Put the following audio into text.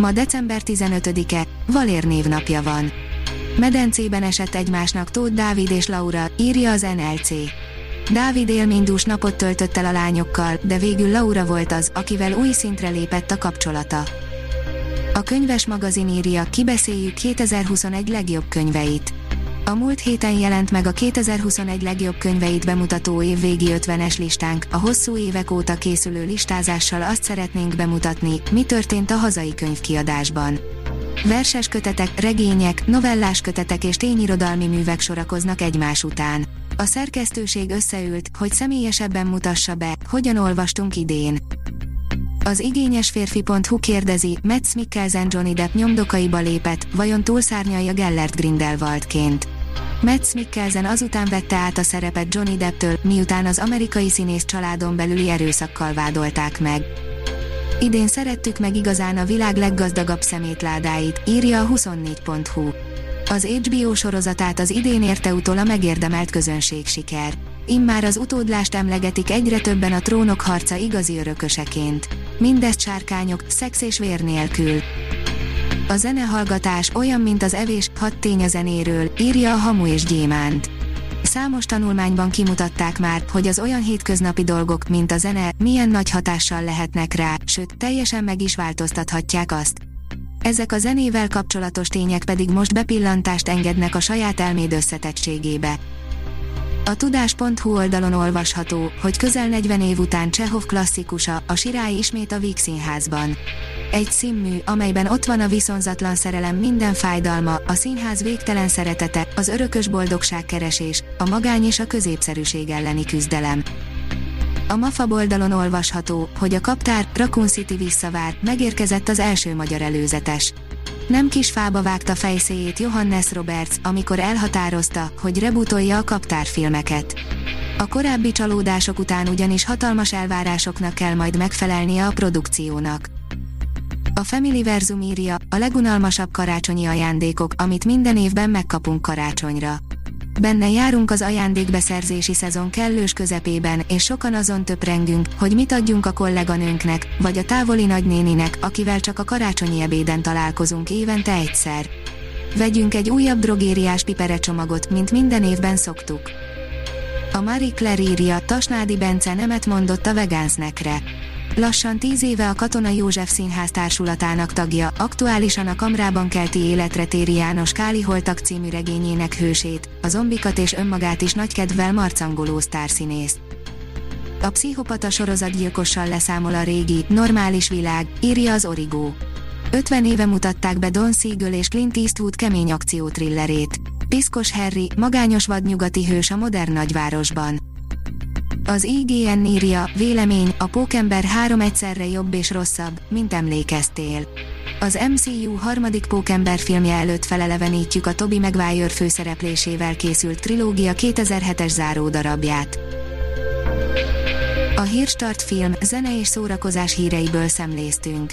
Ma december 15-e, Valér névnapja van. Medencében esett egymásnak Tóth Dávid és Laura, írja az NLC. Dávid élménydús napot töltött el a lányokkal, de végül Laura volt az, akivel új szintre lépett a kapcsolata. A könyves magazin írja, kibeszéljük 2021 legjobb könyveit. A múlt héten jelent meg a 2021 legjobb könyveit bemutató évvégi 50-es listánk, a hosszú évek óta készülő listázással azt szeretnénk bemutatni, mi történt a hazai könyvkiadásban. Verses kötetek, regények, novellás kötetek és tényirodalmi művek sorakoznak egymás után. A szerkesztőség összeült, hogy személyesebben mutassa be, hogyan olvastunk idén. Az igényes férfi.hu kérdezi, Metz Mikkelsen Johnny Depp nyomdokaiba lépett, vajon túlszárnyalja Gellert Grindelwaldként. Metz Mikkelsen azután vette át a szerepet Johnny Depptől, miután az amerikai színész családon belüli erőszakkal vádolták meg. Idén szerettük meg igazán a világ leggazdagabb szemétládáit, írja a 24.hu. Az HBO sorozatát az idén érte utol a megérdemelt közönség siker. Immár az utódlást emlegetik egyre többen a trónok harca igazi örököseként. Mindezt sárkányok, szex és vér nélkül. A zenehallgatás olyan, mint az evés, hat tény a zenéről, írja a Hamu és Gyémánt. Számos tanulmányban kimutatták már, hogy az olyan hétköznapi dolgok, mint a zene, milyen nagy hatással lehetnek rá, sőt, teljesen meg is változtathatják azt. Ezek a zenével kapcsolatos tények pedig most bepillantást engednek a saját elméd összetettségébe. A tudás.hu oldalon olvasható, hogy közel 40 év után Csehov klasszikusa, a Sirály ismét a Víg Színházban. Egy színmű, amelyben ott van a viszonzatlan szerelem minden fájdalma, a színház végtelen szeretete, az örökös boldogság keresés, a magány és a középszerűség elleni küzdelem. A MAFA oldalon olvasható, hogy a kaptár Raccoon City visszavár, megérkezett az első magyar előzetes. Nem kis fába vágta fejszéjét Johannes Roberts, amikor elhatározta, hogy rebootolja a kaptárfilmeket. A korábbi csalódások után ugyanis hatalmas elvárásoknak kell majd megfelelnie a produkciónak. A Verzum írja, a legunalmasabb karácsonyi ajándékok, amit minden évben megkapunk karácsonyra. Benne járunk az ajándékbeszerzési szezon kellős közepében, és sokan azon töprengünk, hogy mit adjunk a kolléganőnknek, vagy a távoli nagynéninek, akivel csak a karácsonyi ebéden találkozunk évente egyszer. Vegyünk egy újabb drogériás piperecsomagot, mint minden évben szoktuk. A Marie Claire írja, Tasnádi Bence nemet mondott a vegánznekre. Lassan tíz éve a Katona József Színház társulatának tagja, aktuálisan a Kamrában kelti életre téri János Káli Holtak című regényének hősét, a zombikat és önmagát is nagy kedvel marcangoló sztárszínész. A pszichopata sorozatgyilkossal leszámol a régi, normális világ, írja az Origo. 50 éve mutatták be Don Siegel és Clint Eastwood kemény akciótrillerét. Piszkos Harry, magányos vadnyugati hős a modern nagyvárosban. Az IGN írja, vélemény, a Pókember három egyszerre jobb és rosszabb, mint emlékeztél. Az MCU harmadik Pókember filmje előtt felelevenítjük a Toby Maguire főszereplésével készült trilógia 2007-es záró darabját. A Hírstart film, zene és szórakozás híreiből szemléztünk.